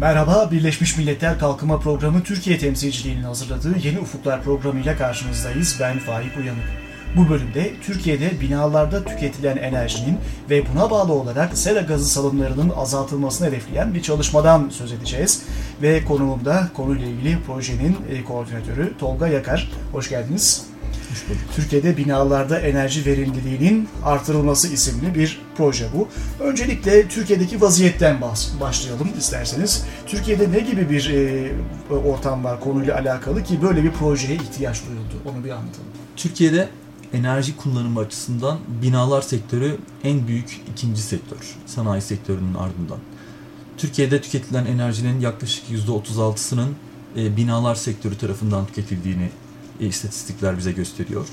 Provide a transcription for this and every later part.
Merhaba, Birleşmiş Milletler Kalkınma Programı Türkiye temsilciliğinin hazırladığı Yeni Ufuklar programıyla karşınızdayız. Ben Faik Uyanık. Bu bölümde Türkiye'de binalarda tüketilen enerjinin ve buna bağlı olarak sera gazı salımlarının azaltılmasını hedefleyen bir çalışmadan söz edeceğiz. Ve konuğumda konuyla ilgili projenin e, koordinatörü Tolga Yakar. Hoş geldiniz. Türkiye'de binalarda enerji verimliliğinin artırılması isimli bir proje bu. Öncelikle Türkiye'deki vaziyetten başlayalım isterseniz. Türkiye'de ne gibi bir e, ortam var konuyla alakalı ki böyle bir projeye ihtiyaç duyuldu? Onu bir anlatalım. Türkiye'de enerji kullanımı açısından binalar sektörü en büyük ikinci sektör. Sanayi sektörünün ardından. Türkiye'de tüketilen enerjinin yaklaşık %36'sının e, binalar sektörü tarafından tüketildiğini e, istatistikler bize gösteriyor.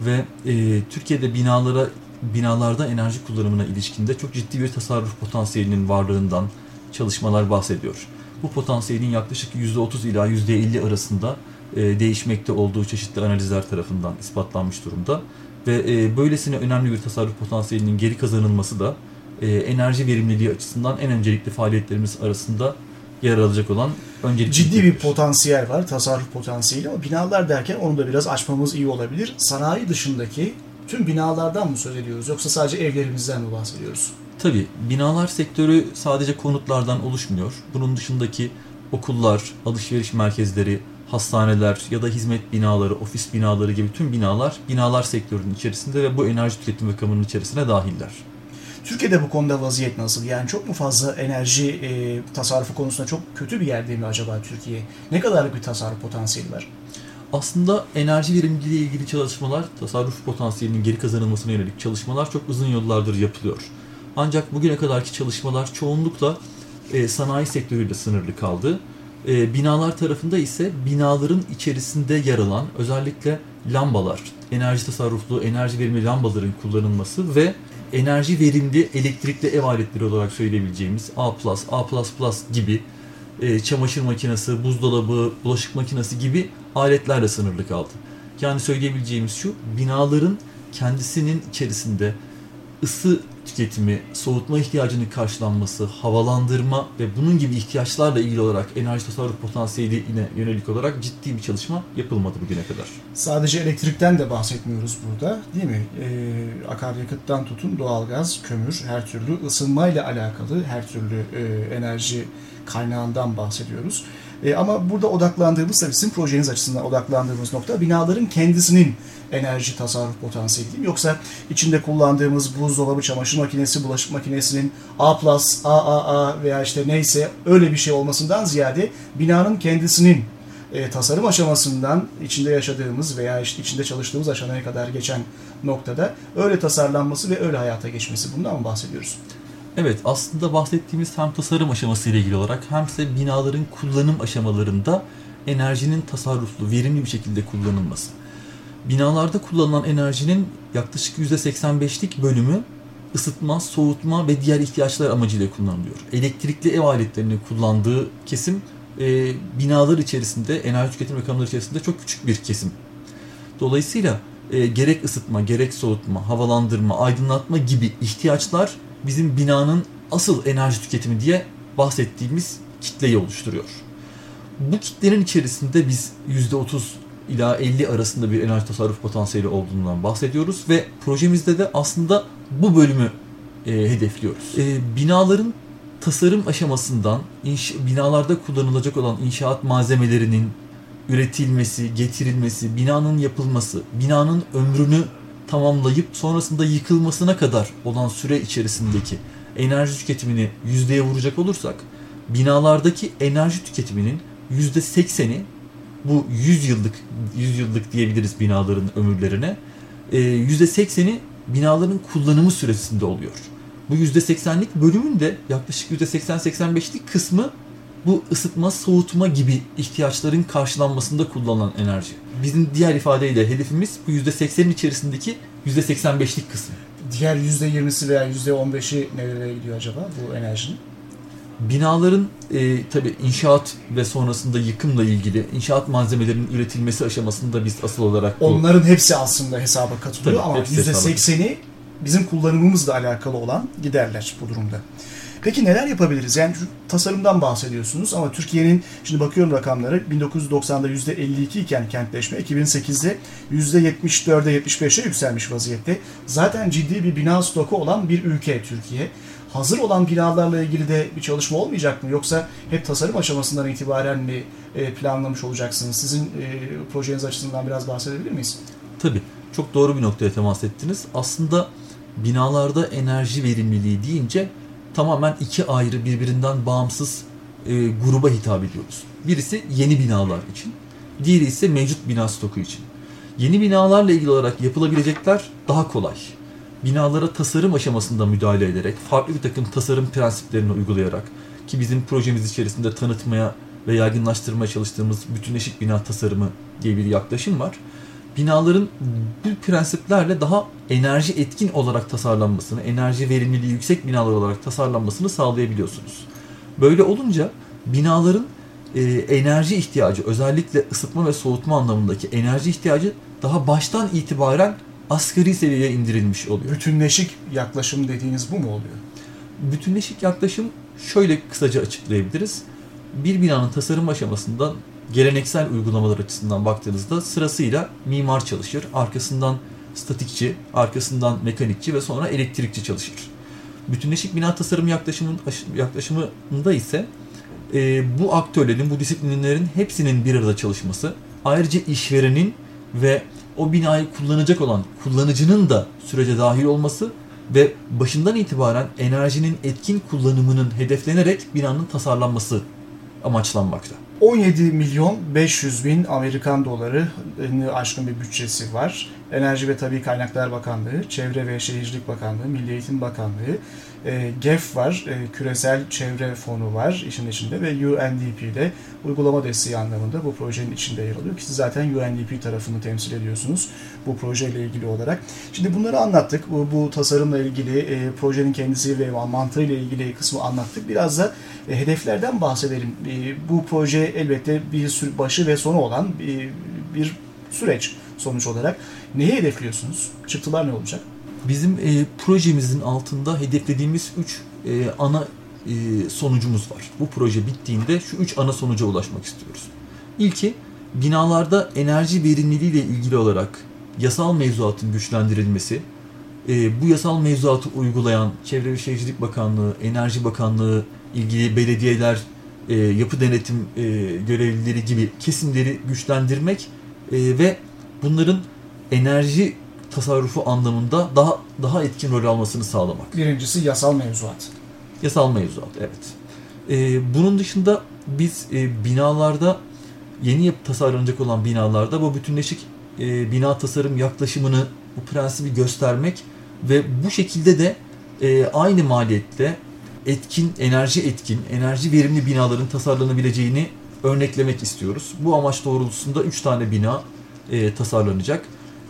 Ve e, Türkiye'de binalara binalarda enerji kullanımına ilişkinde çok ciddi bir tasarruf potansiyelinin varlığından çalışmalar bahsediyor. Bu potansiyelin yaklaşık %30 ila %50 arasında e, değişmekte olduğu çeşitli analizler tarafından ispatlanmış durumda. Ve e, böylesine önemli bir tasarruf potansiyelinin geri kazanılması da e, enerji verimliliği açısından en öncelikli faaliyetlerimiz arasında yer alacak olan öncelikli ciddi bir potansiyel var, tasarruf potansiyeli ama binalar derken onu da biraz açmamız iyi olabilir. Sanayi dışındaki tüm binalardan mı söz ediyoruz yoksa sadece evlerimizden mi bahsediyoruz? Tabii binalar sektörü sadece konutlardan oluşmuyor. Bunun dışındaki okullar, alışveriş merkezleri, hastaneler ya da hizmet binaları, ofis binaları gibi tüm binalar binalar sektörünün içerisinde ve bu enerji tüketim rakamının içerisine dahiller. Türkiye'de bu konuda vaziyet nasıl? Yani çok mu fazla enerji e, tasarrufu konusunda çok kötü bir yerde mi acaba Türkiye? Ne kadarlık bir tasarruf potansiyeli var? Aslında enerji verimliliği ile ilgili çalışmalar, tasarruf potansiyelinin geri kazanılmasına yönelik çalışmalar çok uzun yıllardır yapılıyor. Ancak bugüne kadarki çalışmalar çoğunlukla e, sanayi sektörüyle sınırlı kaldı. E, binalar tarafında ise binaların içerisinde yer alan özellikle lambalar, enerji tasarruflu, enerji verimli lambaların kullanılması ve enerji verimli elektrikli ev aletleri olarak söyleyebileceğimiz A+, A++ gibi e, çamaşır makinesi, buzdolabı, bulaşık makinesi gibi aletlerle sınırlı kaldı. Yani söyleyebileceğimiz şu, binaların kendisinin içerisinde ısı tüketimi, soğutma ihtiyacının karşılanması, havalandırma ve bunun gibi ihtiyaçlarla ilgili olarak enerji tasarruf potansiyeline yönelik olarak ciddi bir çalışma yapılmadı bugüne kadar. Sadece elektrikten de bahsetmiyoruz burada değil mi? Ee, akaryakıttan tutun doğalgaz, kömür, her türlü ısınmayla alakalı her türlü e, enerji kaynağından bahsediyoruz. E, ama burada odaklandığımız tabii sizin projeniz açısından odaklandığımız nokta binaların kendisinin enerji tasarruf potansiyeli değil mi? Yoksa içinde kullandığımız buzdolabı, çamaşır makinesi, bulaşık makinesinin A+, AAA veya işte neyse öyle bir şey olmasından ziyade binanın kendisinin e, tasarım aşamasından içinde yaşadığımız veya işte içinde çalıştığımız aşamaya kadar geçen noktada öyle tasarlanması ve öyle hayata geçmesi bundan mı bahsediyoruz? Evet aslında bahsettiğimiz hem tasarım aşaması ile ilgili olarak hem ise binaların kullanım aşamalarında enerjinin tasarruflu, verimli bir şekilde kullanılması. Binalarda kullanılan enerjinin yaklaşık %85'lik bölümü ısıtma, soğutma ve diğer ihtiyaçlar amacıyla kullanılıyor. Elektrikli ev aletlerini kullandığı kesim e, binalar içerisinde, enerji tüketim rakamları içerisinde çok küçük bir kesim. Dolayısıyla e, gerek ısıtma, gerek soğutma, havalandırma, aydınlatma gibi ihtiyaçlar bizim binanın asıl enerji tüketimi diye bahsettiğimiz kitleyi oluşturuyor. Bu kitlenin içerisinde biz %30 ila 50 arasında bir enerji tasarruf potansiyeli olduğundan bahsediyoruz ve projemizde de aslında bu bölümü e, hedefliyoruz. E, binaların tasarım aşamasından inş, binalarda kullanılacak olan inşaat malzemelerinin üretilmesi, getirilmesi, binanın yapılması, binanın ömrünü tamamlayıp sonrasında yıkılmasına kadar olan süre içerisindeki enerji tüketimini yüzdeye vuracak olursak binalardaki enerji tüketiminin yüzde sekseni bu 100 yıllık 100 yıllık diyebiliriz binaların ömürlerine e, yüzde sekseni binaların kullanımı süresinde oluyor. Bu yüzde seksenlik bölümün de yaklaşık yüzde seksen seksen beşlik kısmı bu ısıtma, soğutma gibi ihtiyaçların karşılanmasında kullanılan enerji. Bizim diğer ifadeyle hedefimiz bu %80'in içerisindeki %85'lik kısım. Diğer %20'si veya %15'i nereye gidiyor acaba bu enerjinin? Binaların e, tabi inşaat ve sonrasında yıkımla ilgili inşaat malzemelerinin üretilmesi aşamasında biz asıl olarak bu... Onların hepsi aslında hesaba katılıyor tabii, ama %80'i bizim kullanımımızla alakalı olan giderler bu durumda. Peki neler yapabiliriz? Yani şu tasarımdan bahsediyorsunuz ama Türkiye'nin şimdi bakıyorum rakamları 1990'da %52 iken kentleşme 2008'de %74'e 75'e yükselmiş vaziyette. Zaten ciddi bir bina stoku olan bir ülke Türkiye. Hazır olan binalarla ilgili de bir çalışma olmayacak mı? Yoksa hep tasarım aşamasından itibaren mi e, planlamış olacaksınız? Sizin e, projeniz açısından biraz bahsedebilir miyiz? Tabii. Çok doğru bir noktaya temas ettiniz. Aslında binalarda enerji verimliliği deyince tamamen iki ayrı birbirinden bağımsız e, gruba hitap ediyoruz. Birisi yeni binalar için, diğeri ise mevcut bina stoku için. Yeni binalarla ilgili olarak yapılabilecekler daha kolay. Binalara tasarım aşamasında müdahale ederek, farklı bir takım tasarım prensiplerini uygulayarak ki bizim projemiz içerisinde tanıtmaya ve yaygınlaştırmaya çalıştığımız bütünleşik bina tasarımı diye bir yaklaşım var binaların bu prensiplerle daha enerji etkin olarak tasarlanmasını, enerji verimliliği yüksek binalar olarak tasarlanmasını sağlayabiliyorsunuz. Böyle olunca binaların e, enerji ihtiyacı, özellikle ısıtma ve soğutma anlamındaki enerji ihtiyacı daha baştan itibaren asgari seviyeye indirilmiş oluyor. Bütünleşik yaklaşım dediğiniz bu mu oluyor? Bütünleşik yaklaşım şöyle kısaca açıklayabiliriz. Bir binanın tasarım aşamasında geleneksel uygulamalar açısından baktığınızda sırasıyla mimar çalışır. Arkasından statikçi, arkasından mekanikçi ve sonra elektrikçi çalışır. Bütünleşik bina tasarım yaklaşımın, yaklaşımında ise e, bu aktörlerin, bu disiplinlerin hepsinin bir arada çalışması, ayrıca işverenin ve o binayı kullanacak olan kullanıcının da sürece dahil olması ve başından itibaren enerjinin etkin kullanımının hedeflenerek binanın tasarlanması amaçlanmakta. 17 milyon 500 bin Amerikan doları aşkın bir bütçesi var. Enerji ve Tabi Kaynaklar Bakanlığı, Çevre ve Şehircilik Bakanlığı, Milli Eğitim Bakanlığı, e, GEF var, e, Küresel Çevre Fonu var işin içinde ve UNDP'de uygulama desteği anlamında bu projenin içinde yer alıyor ki siz zaten UNDP tarafını temsil ediyorsunuz bu projeyle ilgili olarak. Şimdi bunları anlattık. Bu, bu tasarımla ilgili, e, projenin kendisi ve mantığıyla ilgili kısmı anlattık. Biraz da e, hedeflerden bahsedelim. E, bu proje elbette bir başı ve sonu olan bir, bir süreç sonuç olarak. Neyi hedefliyorsunuz? Çıktılar ne olacak? Bizim e, projemizin altında hedeflediğimiz 3 e, ana e, sonucumuz var. Bu proje bittiğinde şu 3 ana sonuca ulaşmak istiyoruz. İlki binalarda enerji verimliliği ile ilgili olarak yasal mevzuatın güçlendirilmesi, e, bu yasal mevzuatı uygulayan Çevre ve Şehircilik Bakanlığı, Enerji Bakanlığı, ilgili belediyeler, e, yapı denetim e, görevlileri gibi kesimleri güçlendirmek e, ve bunların enerji tasarrufu anlamında daha daha etkin rol almasını sağlamak. Birincisi yasal mevzuat. Yasal mevzuat, evet. Ee, bunun dışında biz e, binalarda yeni yapı tasarlanacak olan binalarda bu bütünleşik e, bina tasarım yaklaşımını, bu prensibi göstermek ve bu şekilde de e, aynı maliyetle etkin, enerji etkin, enerji verimli binaların tasarlanabileceğini örneklemek istiyoruz. Bu amaç doğrultusunda 3 tane bina e, tasarlanacak.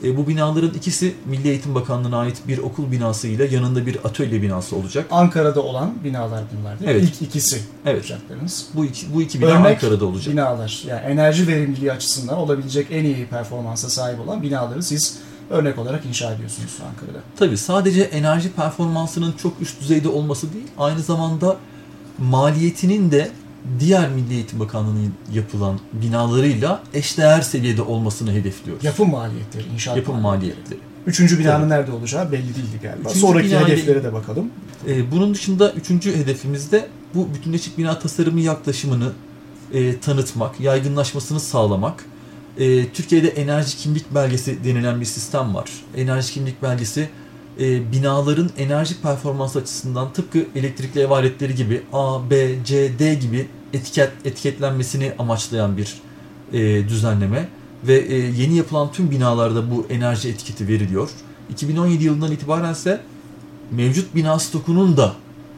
E, bu binaların ikisi Milli Eğitim Bakanlığı'na ait bir okul binası ile yanında bir atölye binası olacak. Ankara'da olan binalar bunlar değil mi? Evet. İlk ikisi Evet. olacaklarınız. Bu iki, bu iki bina Örnek Ankara'da olacak. Binalar. Yani enerji verimliliği açısından olabilecek en iyi performansa sahip olan binaları siz örnek olarak inşa ediyorsunuz Ankara'da. Tabii sadece enerji performansının çok üst düzeyde olması değil, aynı zamanda maliyetinin de diğer Milli Eğitim Bakanlığı'nın yapılan binalarıyla eşdeğer seviyede olmasını hedefliyoruz. Yapım maliyetleri, inşaat Yapım maliyetleri. maliyetleri. Üçüncü binanın Tabii. nerede olacağı belli değildi galiba. Üçüncü Sonraki bina ile- hedeflere de bakalım. Ee, bunun dışında üçüncü hedefimiz de bu bütünleşik bina tasarımı yaklaşımını e, tanıtmak, yaygınlaşmasını sağlamak. E, Türkiye'de enerji kimlik belgesi denilen bir sistem var. Enerji kimlik belgesi e, binaların enerji performansı açısından tıpkı elektrikli ev aletleri gibi A, B, C, D gibi etiket etiketlenmesini amaçlayan bir e, düzenleme ve e, yeni yapılan tüm binalarda bu enerji etiketi veriliyor. 2017 yılından itibaren ise mevcut bina stokunun da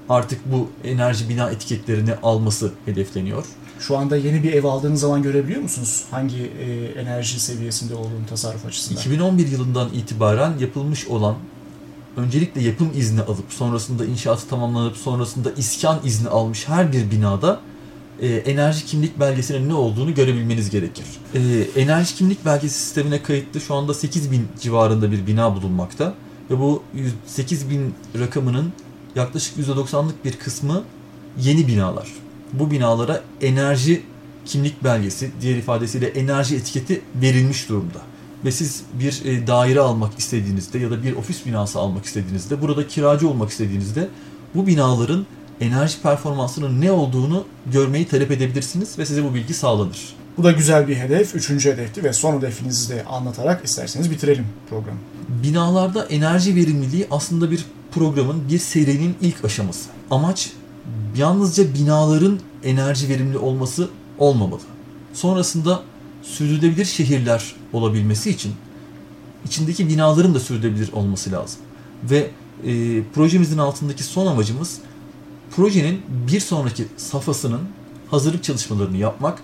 artık bu enerji bina etiketlerini alması hedefleniyor. Şu anda yeni bir ev aldığınız zaman görebiliyor musunuz? Hangi e, enerji seviyesinde olduğunu tasarruf açısından? 2011 yılından itibaren yapılmış olan öncelikle yapım izni alıp sonrasında inşaatı tamamlanıp sonrasında iskan izni almış her bir binada e, enerji kimlik belgesinin ne olduğunu görebilmeniz gerekir. E, enerji kimlik belgesi sistemine kayıtlı şu anda 8000 civarında bir bina bulunmakta ve bu 8000 rakamının yaklaşık %90'lık bir kısmı yeni binalar. Bu binalara enerji kimlik belgesi, diğer ifadesiyle enerji etiketi verilmiş durumda. Ve siz bir e, daire almak istediğinizde ya da bir ofis binası almak istediğinizde, burada kiracı olmak istediğinizde bu binaların enerji performansının ne olduğunu görmeyi talep edebilirsiniz ve size bu bilgi sağlanır. Bu da güzel bir hedef. Üçüncü hedefti ve son hedefinizi de anlatarak isterseniz bitirelim programı. Binalarda enerji verimliliği aslında bir programın, bir serinin ilk aşaması. Amaç yalnızca binaların enerji verimli olması olmamalı. Sonrasında sürdürülebilir şehirler olabilmesi için içindeki binaların da sürdürülebilir olması lazım. Ve e, projemizin altındaki son amacımız projenin bir sonraki safhasının hazırlık çalışmalarını yapmak,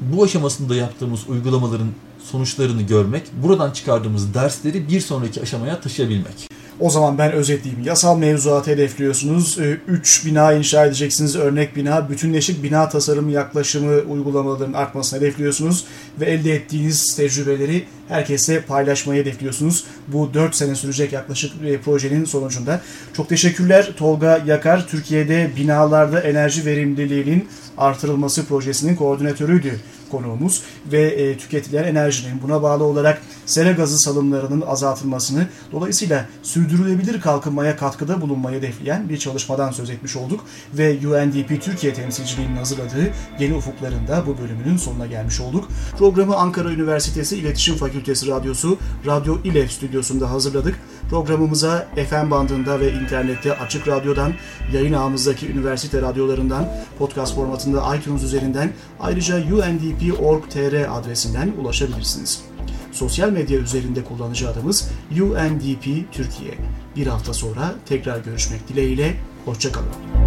bu aşamasında yaptığımız uygulamaların sonuçlarını görmek, buradan çıkardığımız dersleri bir sonraki aşamaya taşıyabilmek. O zaman ben özetleyeyim. Yasal mevzuatı hedefliyorsunuz. 3 bina inşa edeceksiniz. Örnek bina. Bütünleşik bina tasarımı yaklaşımı uygulamaların artmasını hedefliyorsunuz. Ve elde ettiğiniz tecrübeleri herkese paylaşmayı hedefliyorsunuz. Bu 4 sene sürecek yaklaşık bir projenin sonucunda. Çok teşekkürler Tolga Yakar. Türkiye'de binalarda enerji verimliliğinin artırılması projesinin koordinatörüydü konuğumuz ve e, tüketilen enerjinin buna bağlı olarak sera gazı salımlarının azaltılmasını dolayısıyla sürdürülebilir kalkınmaya katkıda bulunmayı hedefleyen bir çalışmadan söz etmiş olduk ve UNDP Türkiye temsilciliğinin hazırladığı Yeni Ufuklarında bu bölümünün sonuna gelmiş olduk. Programı Ankara Üniversitesi İletişim Fakültesi Radyosu Radyo İLEV stüdyosunda hazırladık. Programımıza FM bandında ve internette Açık Radyo'dan, yayın ağımızdaki üniversite radyolarından, podcast formatında iTunes üzerinden ayrıca undp.org.tr adresinden ulaşabilirsiniz. Sosyal medya üzerinde kullanıcı adımız UNDP Türkiye. Bir hafta sonra tekrar görüşmek dileğiyle, hoşçakalın.